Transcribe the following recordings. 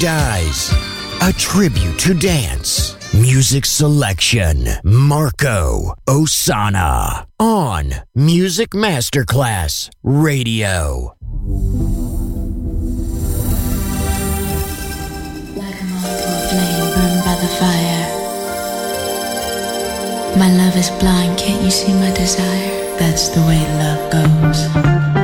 Dies. A tribute to dance. Music selection Marco Ossanna on Music Masterclass Radio. Like a flame burned by the fire. My love is blind, can't you see my desire? That's the way love goes.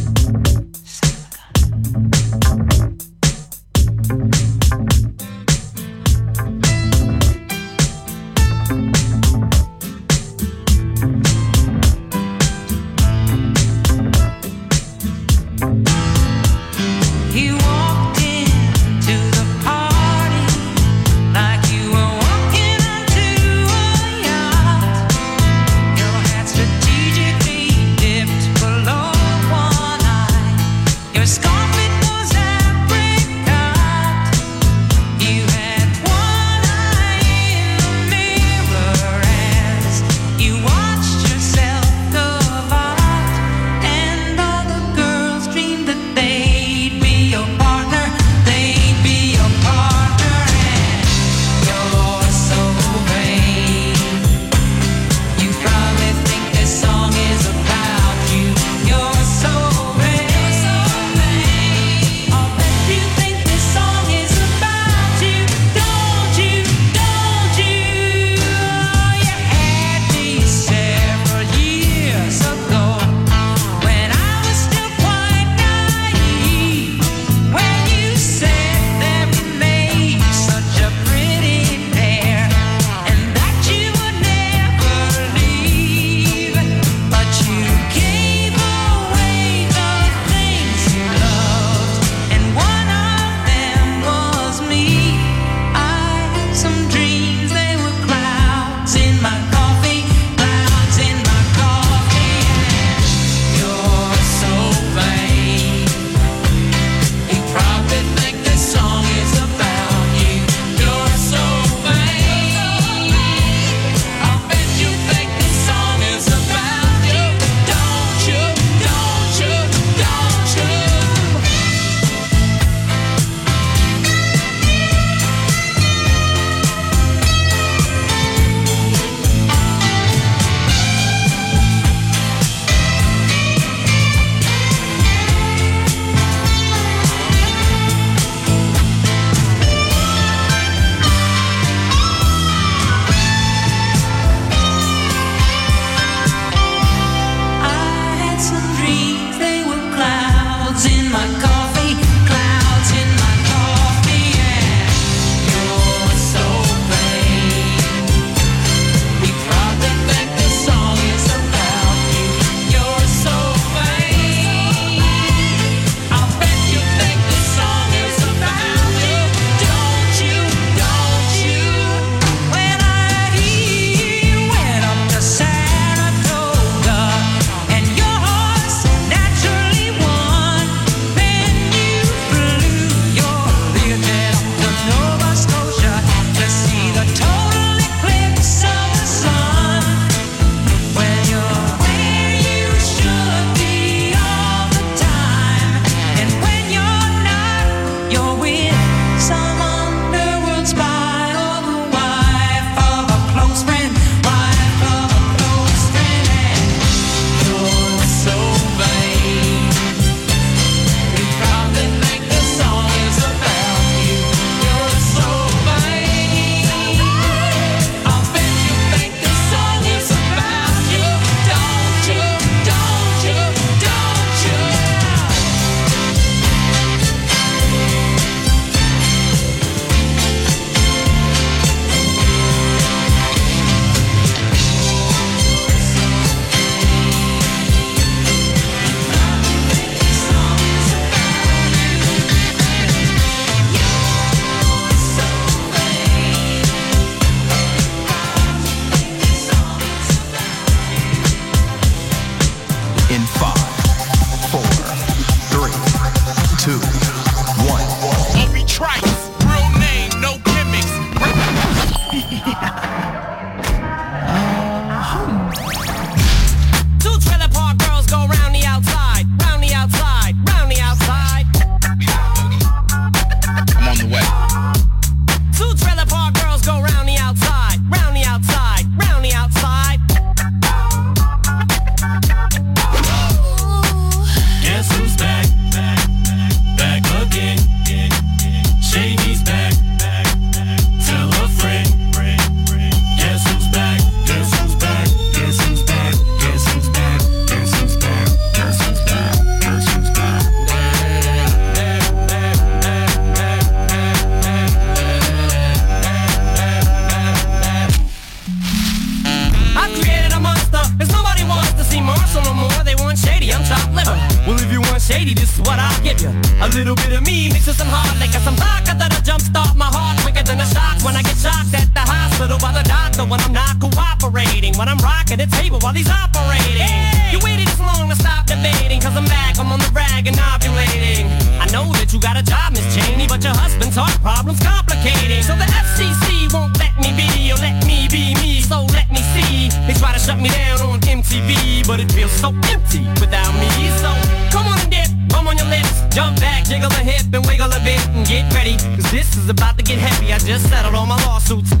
At the table while he's operating. Hey! You waited this long to stop debating, cause I'm back, I'm on the rag and ovulating. I know that you got a job, Miss Cheney, but your husband's heart problem's complicating. So the FCC won't let me be, or let me be me, so let me see. They try to shut me down on MTV, but it feels so empty without me. So come on and dip, come on your lips, jump back, jiggle a hip and wiggle a bit and get ready. Cause this is about to get heavy, I just settled all my lawsuits.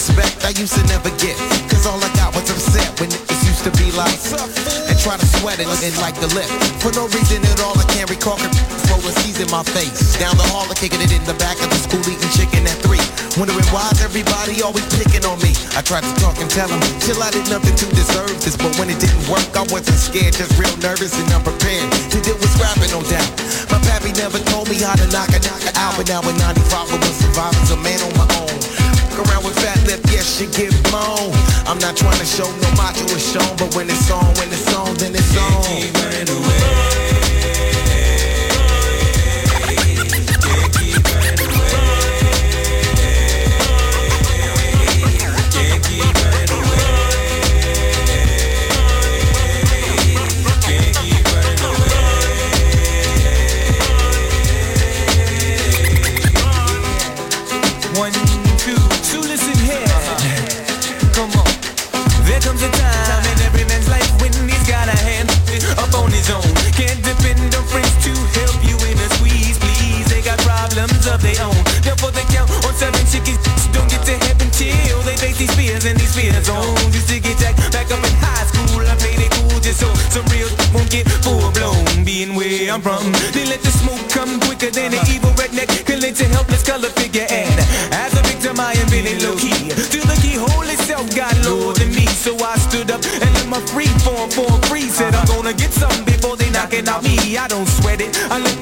Respect I used to never get, cause all I got was upset when it used to be like, and try to sweat it and like the lip. For no reason at all, I can't recall a seas in my face. Down the hall, I kicking it in the back of the school, eating chicken at three. Wondering why's everybody always picking on me. I tried to talk and tell them, chill, I did nothing to deserve this. But when it didn't work, I wasn't scared, just real nervous and unprepared. To deal with scrapping, no doubt. My pappy never told me how to knock a knock out. But now in 95, I was surviving as a man on my own. Fuck around with fat lip, yes, she get blown. I'm not trying to show no macho is shown, but when it's on, when it's on, then it's on. Comes a time in every man's life when he's got a hand up on his own. Can't depend on friends to help you in a squeeze, please. They got problems of their own. Therefore they count on seven chickies. Don't get to heaven till they face these fears and these fears on. Used to get jacked back up in high school. I played it cool just so some real won't get full blown. Being where I'm from, they let the smoke come quicker than an evil redneck can let a helpless color figure. And as a victim, I am feeling low key. Up and let my free form for a. Said I'm gonna get something before they knocking out me. I don't sweat it. I let